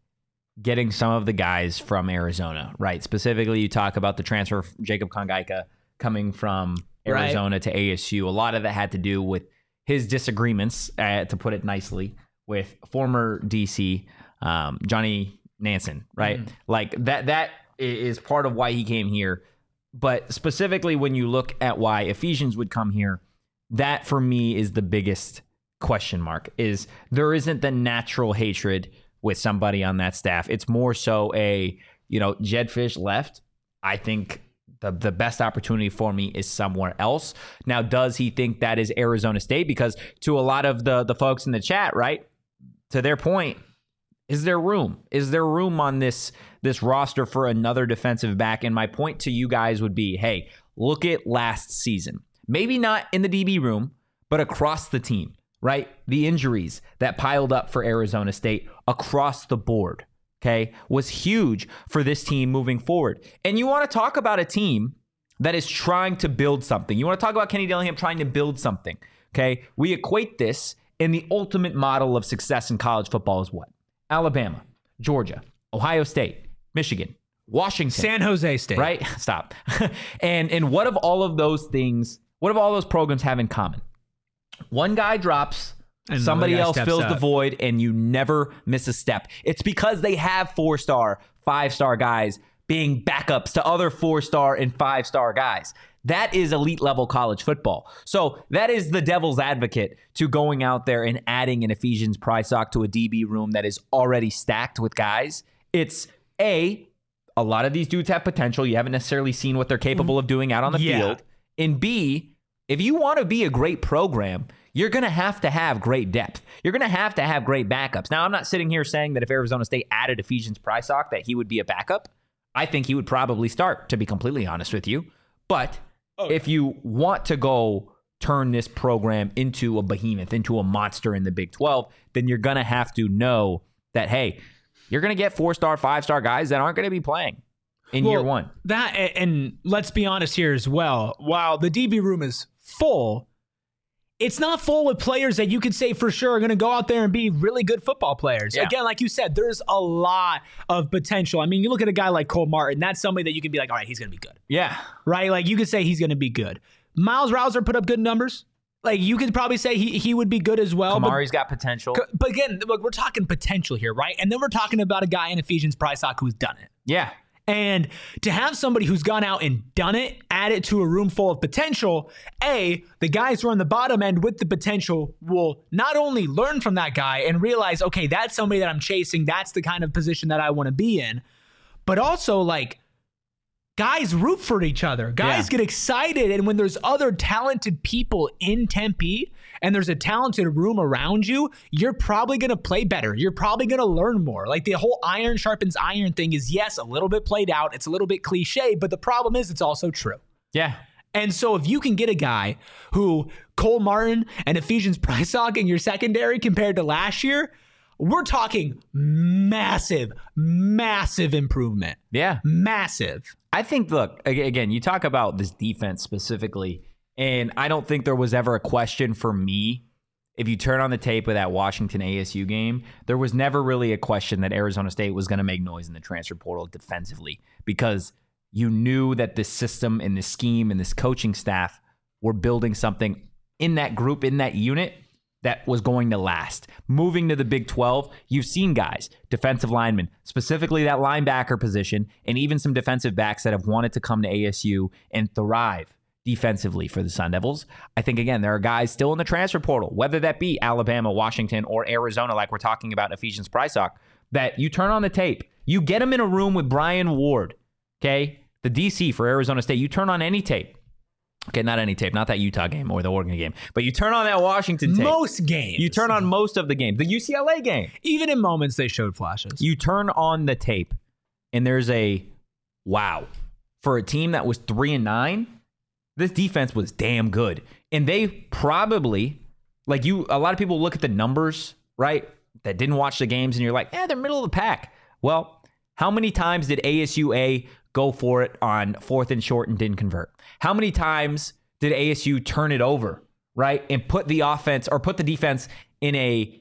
getting some of the guys from Arizona, right? Specifically, you talk about the transfer of Jacob Kongaika coming from Right. Arizona to ASU. A lot of that had to do with his disagreements, uh, to put it nicely, with former DC um, Johnny Nansen, right? Like that. That is part of why he came here. But specifically, when you look at why Ephesians would come here, that for me is the biggest question mark is there isn't the natural hatred with somebody on that staff. It's more so a you know Jedd Fisch left. I think the, the best opportunity for me is somewhere else. Now does he think that is arizona state? Because to a lot of the the folks in the chat right to their point is there room? Is there room on this this roster for another defensive back? And my point to you guys would be hey look at last season. Maybe not in the db room but across the team right? The injuries that piled up for arizona state across the board okay was huge for this team moving forward. And you want to talk about a team that is trying to build something. You want to talk about kenny dillingham trying to build something okay? We equate this in the ultimate model of success in college football is what Alabama, Georgia, Ohio State, Michigan, Washington, San Jose State. right? Stop. and and what of all of those things? What do all those programs have in common? One guy drops, Another somebody guy else fills the void, and you never miss a step. It's because they have four star, five star guys being backups to other four star and five star guys. That is elite level college football. So that is the devil's advocate to going out there and adding an Ephesians Prysock to a DB room that is already stacked with guys. It's a a lot of these dudes have potential. You haven't necessarily seen what they're capable of doing out on the Yeah. field. And B, if you want to be a great program, you're going to have to have great depth. You're going to have to have great backups. Now, I'm not sitting here saying that if Arizona State added Ephesians Prysock that he would be a backup. I think he would probably start, to be completely honest with you. But Oh, if you want to go turn this program into a behemoth, into a monster in the Big 12, then you're going to have to know that, hey, you're going to get four star, five star guys that aren't going to be playing in year one. That and let's be honest here as well. While the DB room is full, it's not full with players that you could say for sure are going to go out there and be really good football players. Yeah. Again, like you said, there's a lot of potential. I mean, you look at a guy like Cole Martin, that's somebody that you can be like, all right, he's going to be good, Yeah. right? Like you could say he's going to be good. Myles Rouser put up good numbers. Like you could probably say he, he would be good as well. but- Kamari's got potential. But, again, look, we're talking potential here, right? And then we're talking about a guy in Ephesians Prysock who's done it. Yeah. And to have somebody who's gone out and done it, add it to a room full of potential, A, the guys who are on the bottom end with the potential will not only learn from that guy and realize, okay, that's somebody that I'm chasing, that's the kind of position that I want to be in, but also like guys root for each other. Guys Yeah. get excited. And when there's other talented people in Tempe and there's a talented room around you, you're probably going to play better. You're probably going to learn more. Like the whole iron sharpens iron thing is, yes, a little bit played out. It's a little bit cliche, but the problem is it's also true. Yeah. And so if you can get a guy who Cole Martin and Ephesians Prysock in your secondary compared to last year, we're talking massive, massive improvement. Yeah. Massive. I think, look, again, you talk about this defense specifically, and I don't think there was ever a question for me. If you turn on the tape of that Washington ASU game, there was never really a question that Arizona State was going to make noise in the transfer portal defensively because you knew that this system and this scheme and this coaching staff were building something in that group, in that unit that was going to last. Moving to the Big 12, you've seen guys, defensive linemen, specifically that linebacker position, and even some defensive backs that have wanted to come to ASU and thrive defensively for the Sun Devils. I think, again, there are guys still in the transfer portal, whether that be Alabama, Washington, or Arizona, like we're talking about in Ephesians Prysock, that you turn on the tape, you get them in a room with Brian Ward, okay, the DC for Arizona State, you turn on any tape. Okay, not any tape, not that Utah game or the Oregon game, but you turn on that Washington tape. Most games. You turn on most of the games. The UCLA game. Even in moments they showed flashes. You turn on the tape, and there's a wow for a team that was three and nine. This defense was damn good, and they probably like you. A lot of people look at the numbers, right? That didn't watch the games, and you're like, yeah, they're middle of the pack. Well, how many times did ASUA go for it on fourth and short and didn't convert? How many times did ASU turn it over, right? And put the offense or put the defense in a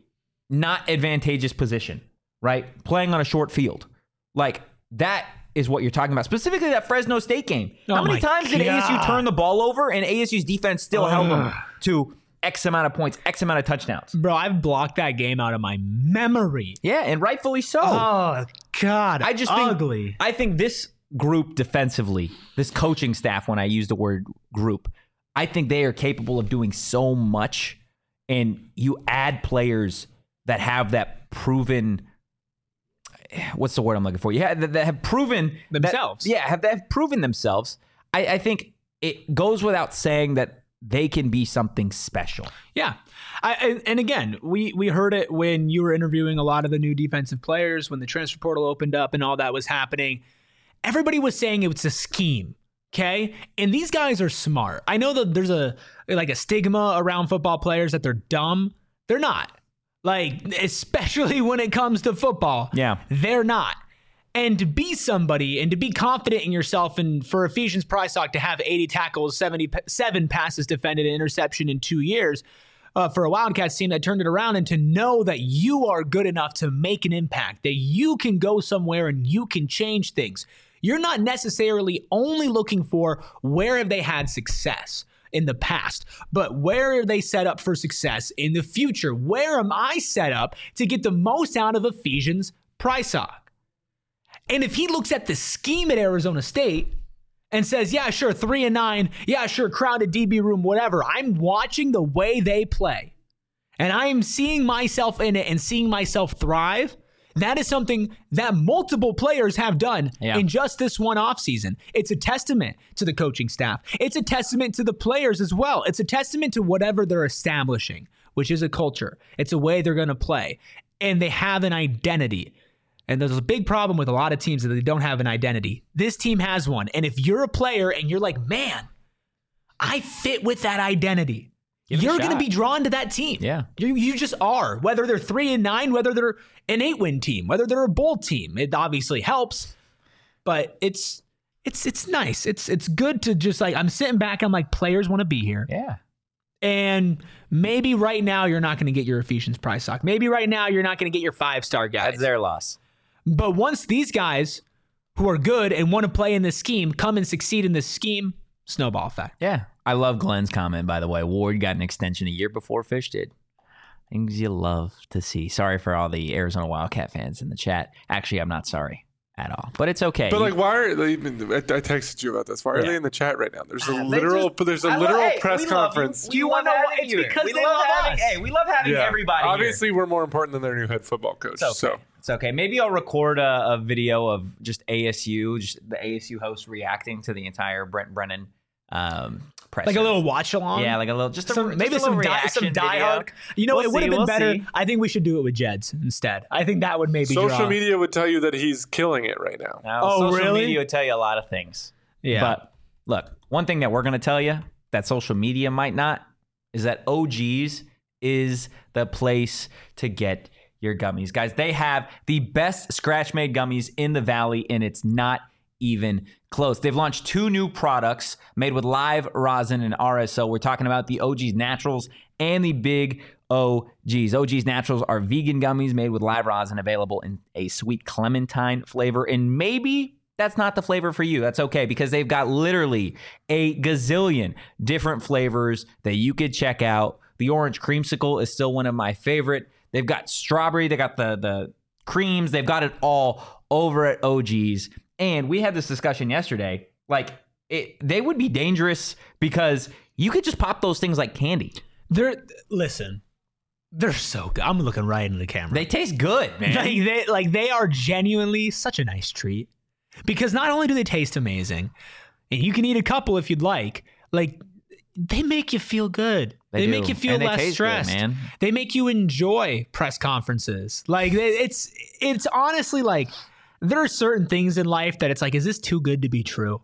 not advantageous position, right? Playing on a short field. Like that is what you're talking about. Specifically that Fresno State game. Oh How many times did ASU turn the ball over and ASU's defense still held them to X amount of points, X amount of touchdowns? Bro, I've blocked that game out of my memory. Yeah, and rightfully so. Oh, God. I just ugly. think I think this group defensively, this coaching staff, when I use the word group, I think they are capable of doing so much. And you add players that have that proven. What's the word I'm looking for? Yeah, that, that have proven that- Themselves. yeah, have that have proven themselves. I, I think it goes without saying that they can be something special. Yeah. I, and, and again, we, we heard it when you were interviewing a lot of the new defensive players, when the transfer portal opened up and all that was happening. Everybody was saying it was a scheme. Okay. And these guys are smart. I know that there's a like a stigma around football players that they're dumb. They're not. Like, especially when it comes to football. Yeah. They're not. And to be somebody and to be confident in yourself and for Ephesians Prysock to have 80 tackles, 77 passes defended, an interception in two years uh, for a Wildcats team that turned it around and to know that you are good enough to make an impact, that you can go somewhere and you can change things. You're not necessarily only looking for where have they had success in the past, but where are they set up for success in the future? Where am I set up to get the most out of Ephesians Prysock? And if he looks at the scheme at Arizona State and says, yeah, sure, three and nine, yeah, sure, crowded DB room, whatever, I'm watching the way they play and I am seeing myself in it and seeing myself thrive. That is something that multiple players have done Yeah. in just this one offseason. It's a testament to the coaching staff. It's a testament to the players as well. It's a testament to whatever they're establishing, which is a culture. It's a way they're going to play. And they have an identity. And there's a big problem with a lot of teams that they don't have an identity. This team has one. And if you're a player and you're like, man, I fit with that identity. You're going to be drawn to that team. Yeah. You, you just are. Whether they're three and nine, whether they're an eight win team, whether they're a bowl team, it obviously helps. But it's it's it's nice. It's it's good to just like I'm sitting back. I'm like players want to be here, Yeah. and maybe right now you're not going to get your Ephesians Prysock. Maybe right now you're not going to get your five star guys. That's their loss. But once these guys who are good and want to play in this scheme come and succeed in this scheme, snowball effect. Yeah. I love Glenn's comment, by the way. Ward got an extension a year before Fisch did. Things you love to see. Sorry for all the Arizona Wildcat fans in the chat. Actually, I'm not sorry at all, but it's okay. But like, why are they? even- I, I texted you about this. Why are Yeah. they in the chat right now? There's a literal, just- but there's a I literal hey, press we conference. You. Do you wanna know why? It's here. because we they love love having, us. Hey, we love having Yeah. everybody. here. Obviously, we're more important than their new head football coach. It's okay. So It's okay. Maybe I'll record a, a video of just ASU, just the ASU host reacting to the entire Brent Brennan um, press. Like a little watch along. yeah, like a little, just a, some, just maybe a some little die, some reaction video. You know, We'll it would have been we'll better. see. I think we should do it with Jedd's instead. I think that would maybe social draw. media would tell you that he's killing it right now. Now, Oh, social really? media would tell you a lot of things. Yeah. But look, one thing that we're going to tell you that social media might not is that OGs is the place to get your gummies. Guys, they have the best scratch made gummies in the valley, and it's not even close. They've launched two new products made with live rosin and RSO. We're talking about the OG's Naturals and the Big OGs. OG's Naturals are vegan gummies made with live rosin available in a sweet clementine flavor. And maybe that's not the flavor for you. That's okay because they've got literally a gazillion different flavors that you could check out. The orange creamsicle is still one of my favorite. They've got strawberry, they got the the creams, they've got it all over at OG's. And we had this discussion yesterday. Like it, they would be dangerous because you could just pop those things like candy. They're listen. They're so good. I'm looking right into the camera. They taste good, man. like they like they are genuinely such a nice treat because not only do they taste amazing, and you can eat a couple if you'd like. Like they make you feel good. They They, make you feel And less taste good, stressed, man. They make you enjoy press conferences. Like it's it's honestly like there are certain things in life that it's like, is this too good to be true?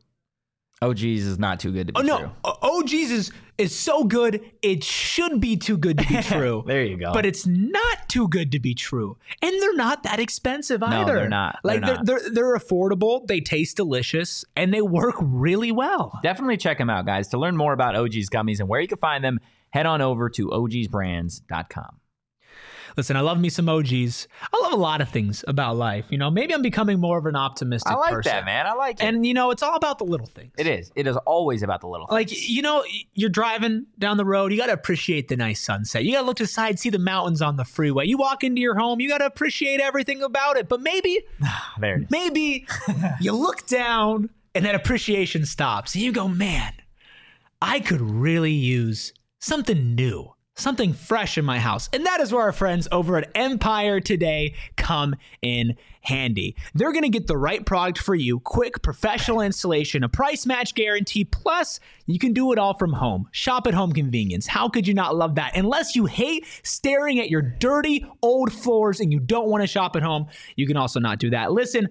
OG's is not too good to be Oh no, true. OG's is is so good it should be too good to be true. There you go. But it's not too good to be true, and they're not that expensive either. they're not. They're Like not. They're, they're they're affordable. They taste delicious, and they work really well. Definitely check them out, guys. To learn more about OG's gummies and where you can find them, head on over to ogsbrands.com. Listen, I love me some OGs. I love a lot of things about life. You know, maybe I'm becoming more of an optimistic I like person. that, man. I like it. And you know, it's all about the little things. it is. It is always about the little things. Like you know, you're driving down the road. You got to appreciate the nice sunset. You got to look to the side, see the mountains on the freeway. You walk into your home. You got to appreciate everything about it. But maybe, there it is. maybe you look down and that appreciation stops, and you go, "Man, I could really use something new." Something fresh in my house. And that is where our friends over at Empire Today come in handy. They're going to get the right product for you, quick professional installation, a price match guarantee, plus you can do it all from home. Shop at home convenience. How could you not love that? Unless you hate staring at your dirty old floors and you don't want to shop at home, you can also not do that. Listen,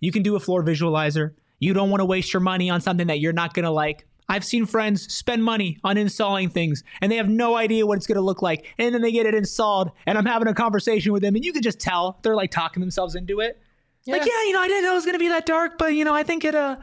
you can do a floor visualizer. You don't want to waste your money on something that you're not going to like. I've seen friends spend money on installing things and they have no idea what it's going to look like. And then they get it installed and I'm having a conversation with them and you can just tell they're like talking themselves into it. Like, yeah, you know, I didn't know it was going to be that dark, but you know, I think it uh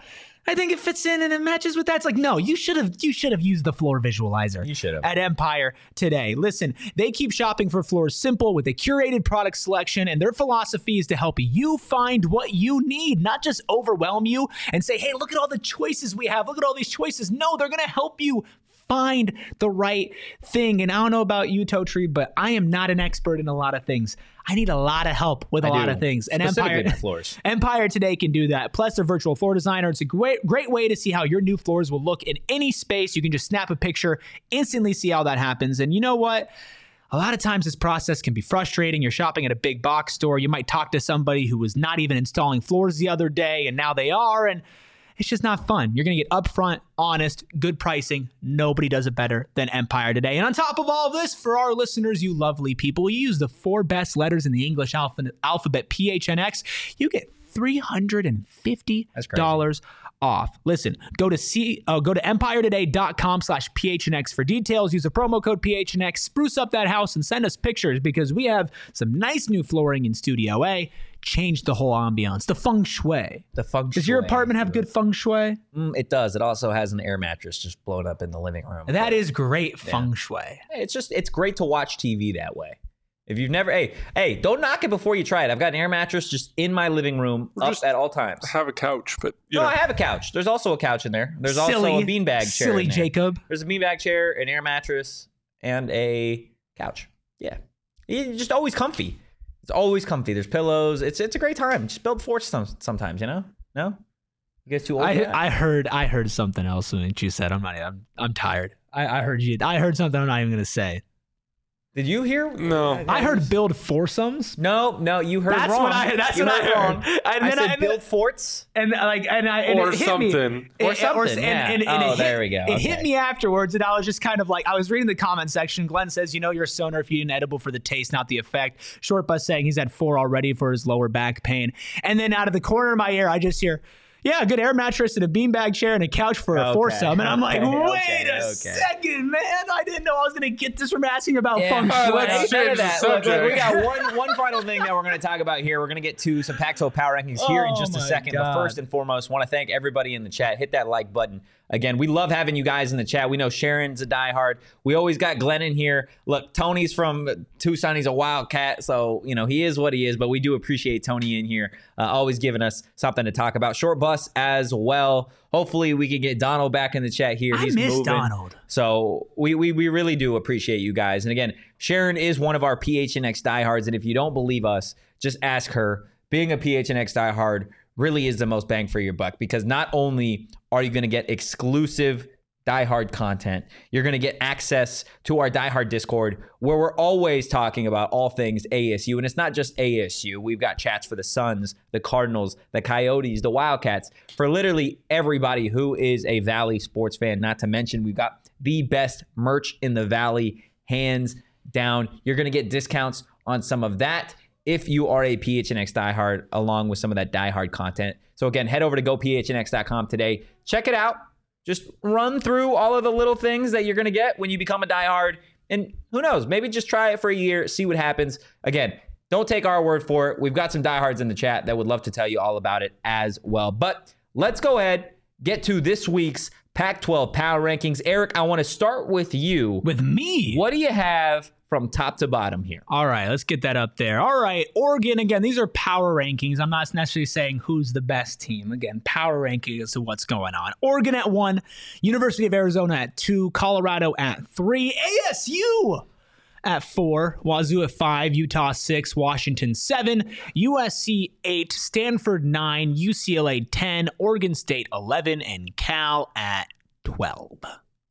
I think it fits in and it matches with that. It's like, no, you should have you should have used the floor visualizer. You should have. At Empire today. Listen, they keep shopping for floors simple with a curated product selection, and their philosophy is to help you find what you need, not just overwhelm you and say, hey, look at all the choices we have. Look at all these choices. No, they're gonna help you find the right thing. And I don't know about you, Totri, but I am not an expert in a lot of things. I need a lot of help with a I lot do. of things. And Empire floors. Empire today can do that. Plus, their virtual floor designer. It's a great, great way to see how your new floors will look in any space. You can just snap a picture, instantly see how that happens. And you know what? A lot of times this process can be frustrating. You're shopping at a big box store. You might talk to somebody who was not even installing floors the other day, and now they are. And it's just not fun. You're going to get upfront, honest, good pricing. Nobody does it better than Empire today. And on top of all this, for our listeners, you lovely people, you use the four best letters in the English alpha- alphabet, PHNX. You get $350 off. Listen, go to C, uh, go to empiretoday.com slash PHNX for details. Use the promo code PHNX. Spruce up that house and send us pictures because we have some nice new flooring in Studio A. Change the whole ambiance. The feng shui. The feng shui. Does your apartment have good feng shui? Mm, it does. It also has an air mattress just blown up in the living room. And that is great feng shui. It's just it's great to watch TV that way. If you've never, hey, hey, don't knock it before you try it. I've got an air mattress just in my living room Or up at all times. I have a couch, but you No, know, I have a couch. There's also a couch in there. There's silly, also a beanbag chair. Silly in there. Jacob. There's a beanbag chair, an air mattress, and a couch. Yeah, it's just always comfy. It's always comfy. There's pillows. It's it's a great time. Just build forts some, sometimes. You know? No, you guys too old. I, I heard I heard something else when you said I'm not I'm I'm tired. I, I heard you I heard something I'm not even gonna say. Did you hear? No. Uh, I heard build foursomes. No, no, you heard That's wrong. what I- that's You what I heard. wrong. And I then said I- and build forts. And like and I and Or it hit me. something. Or It- something, and- yeah. and- and Oh, it there hit- we go. It hit me afterwards, and I was just kind of like, I was reading the comment section. Glenn says, "You know, you're a stoner if you eat an edible for the taste, not the effect." Short bus saying he's had four already for his lower back pain, and then out of the corner of my ear, I just hear, yeah, a good air mattress and a beanbag chair and a couch for a foursome. And I'm like, okay, wait okay, a okay. second, man. I didn't know I was going to get this from asking about feng Yeah, shui. well, none change of the that. Look, look, we got one one final thing that we're going to talk about here. We're going to get to some Pac-12 power rankings here in Oh just a my second. But first and foremost, want to thank everybody in the chat. Hit that like button. Again, we love having you guys in the chat. We know Sharon's a diehard. We always got Glenn in here. Look, Tony's from Tucson. He's a wildcat, so you know he is what he is. But we do appreciate Tony in here, uh, always giving us something to talk about. Short bus as well. Hopefully, we can get Donald back in the chat here. I He's miss moving. Donald. So we, we we really do appreciate you guys. And again, Sharon is one of our PHNX diehards. And if you don't believe us, just ask her. Being a PHNX diehard really is the most bang for your buck because not only are you going to get exclusive diehard content, you're going to get access to our diehard Discord where we're always talking about all things ASU. And it's not just ASU. We've got chats for the Suns, the Cardinals, the Coyotes, the Wildcats, for literally everybody who is a Valley sports fan. Not to mention, we've got the best merch in the Valley, hands down. You're going to get discounts on some of that if you are a PHNX diehard, along with some of that diehard content. So again, head over to gophnx.com today. Check it out. Just run through all of the little things that you're going to get when you become a diehard. And who knows, maybe just try it for a year, see what happens. Again, don't take our word for it. We've got some diehards in the chat that would love to tell you all about it as well. But let's go ahead, get to this week's Pac 12 power rankings. Erik, I want to start with you. With me. What do you have from top to bottom here? All right, let's get that up there. All right, Oregon, again, these are power rankings. I'm not necessarily saying who's the best team. Again, power rankings as to what's going on. Oregon at one, University of Arizona at two, Colorado at three, ASU at four, Wazoo at five, Utah six, Washington seven, USC eight, Stanford nine, UCLA 10, Oregon State 11, and Cal at 12.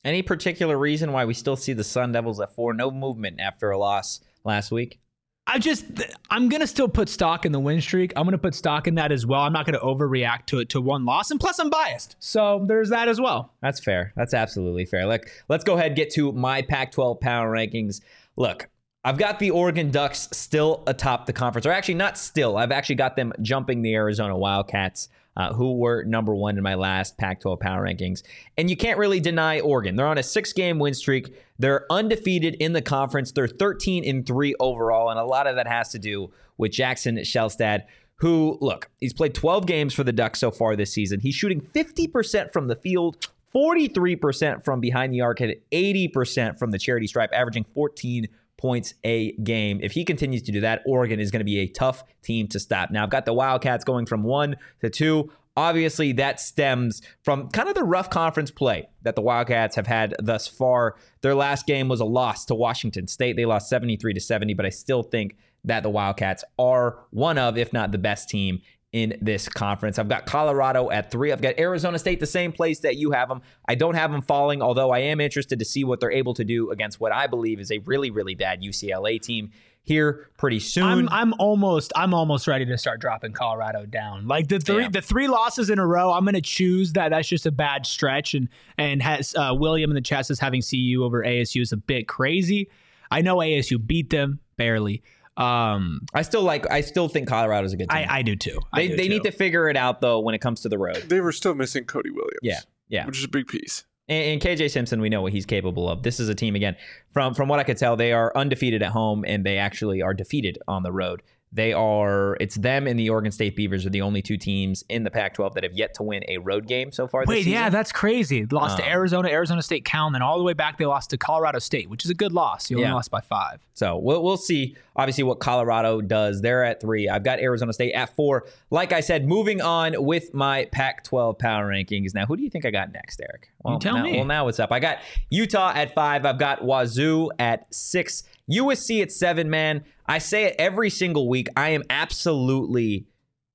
Any particular reason why we still see the Sun Devils at four? No movement after a loss last week. I just I'm gonna still put stock in the win streak. I'm gonna put stock in that as well. I'm not gonna overreact to it to one loss, and plus I'm biased, so there's that as well. That's fair. That's absolutely fair. Look, let's go ahead and get to my Pac-12 power rankings. Look, I've got the Oregon Ducks still atop the conference, or actually not still. I've actually got them jumping the Arizona Wildcats, uh, who were number one in my last Pac-12 power rankings. And you can't really deny Oregon. They're on a six-game win streak. They're undefeated in the conference. They're 13 and three overall, and a lot of that has to do with Jackson Shelstad. Who, look, he's played 12 games for the Ducks so far this season. He's shooting 50% from the field, 43% from behind the arc, and 80% from the charity stripe, averaging 14 points a game. If he continues to do that, Oregon is going to be a tough team to stop. Now, I've got the Wildcats going from one to two. Obviously, that stems from kind of the rough conference play that the Wildcats have had thus far. Their last game was a loss to Washington State. They lost 73 to 70, but I still think that the Wildcats are one of, if not the best team in this conference. I've got Colorado at three. I've got Arizona State, the same place that you have them. I don't have them falling, although I am interested to see what they're able to do against what I believe is a really, really bad UCLA team here pretty soon. I'm I'm almost I'm almost ready to start dropping Colorado down. Like the three Yeah. the three losses in a row, I'm gonna choose that. That's just a bad stretch. And and has uh, William in the chat says having CU over ASU is a bit crazy. I know ASU beat them barely. Um, I still like. I still think Colorado's a good team. I, I do too. I they do they need to figure it out though when it comes to the road. They were still missing Cody Williams. Yeah, yeah. Which is a big piece. And, and KJ Simpson, we know what he's capable of. This is a team again. From from what I could tell, they are undefeated at home and they actually are defeated on the road. They are. It's them and the Oregon State Beavers are the only two teams in the Pac-12 that have yet to win a road game so far. This Wait, season. yeah, that's crazy. Lost to Um, Arizona, Arizona State, Cal, and then all the way back they lost to Colorado State, which is a good loss. You only Yeah. lost by five. So we'll, we'll see, obviously, what Colorado does. They're at three. I've got Arizona State at four. Like I said, moving on with my Pac 12 power rankings. Now, who do you think I got next, Erik? Well, tell now, me. Well, now what's up? I got Utah at five. I've got Wazoo at six. USC at seven, man. I say it every single week. I am absolutely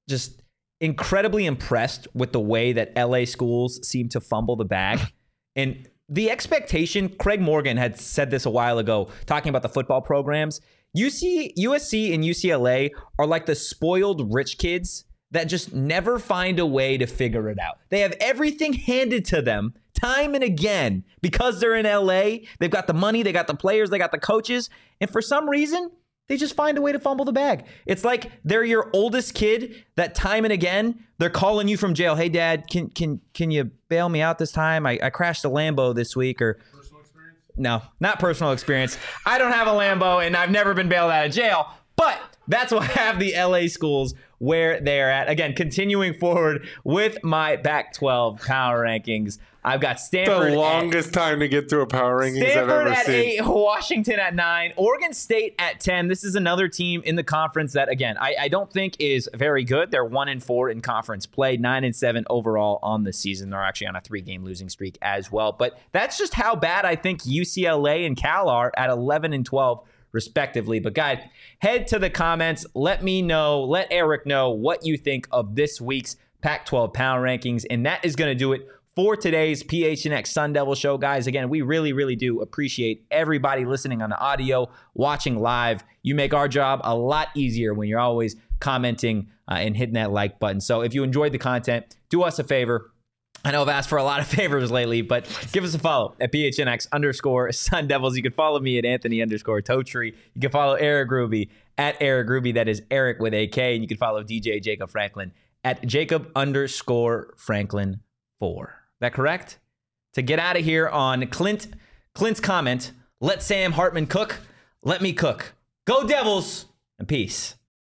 just incredibly impressed with the way that LA schools seem to fumble the bag. and the expectation, Craig Morgan had said this a while ago, talking about the football programs. UC, USC and UCLA are like the spoiled rich kids that just never find a way to figure it out. They have everything handed to them time and again because they're in LA. They've got the money, they got the players, they got the coaches. And for some reason, they just find a way to fumble the bag. It's like they're your oldest kid that time and again they're calling you from jail. Hey, dad, can can can you bail me out this time? I, I crashed a Lambo this week, or no, not personal experience. I don't have a Lambo and I've never been bailed out of jail, but that's why I have the LA schools where they're at. Again, continuing forward with my Pac 12 power rankings. I've got Stanford. The at- longest time to get to a power rankings I've ever at seen. eight, Washington at nine, Oregon State at ten. This is another team in the conference that, again, I, I don't think is very good. They're one and four in conference play, nine and seven overall on the season. They're actually on a three-game losing streak as well. But that's just how bad I think UCLA and Cal are at eleven and twelve respectively. But guys, head to the comments. Let me know. Let Erik know what you think of this week's Pac-12 power rankings, and that is going to do it for today's PHNX Sun Devil show, guys. Again, we really, really do appreciate everybody listening on the audio, watching live. You make our job a lot easier when you're always commenting uh, and hitting that like button. So if you enjoyed the content, do us a favor. I know I've asked for a lot of favors lately, but give us a follow at PHNX underscore Sun Devils. You can follow me at Anthony underscore Totri. You can follow Erik Ruby at Erik Ruby. That is Erik with AK. And you can follow DJ Jacob Franklin at Jacob underscore Franklin four. That correct? To get out of here on Clint Clint's comment, let Sam Hartman cook. Let me cook. Go Devils and peace.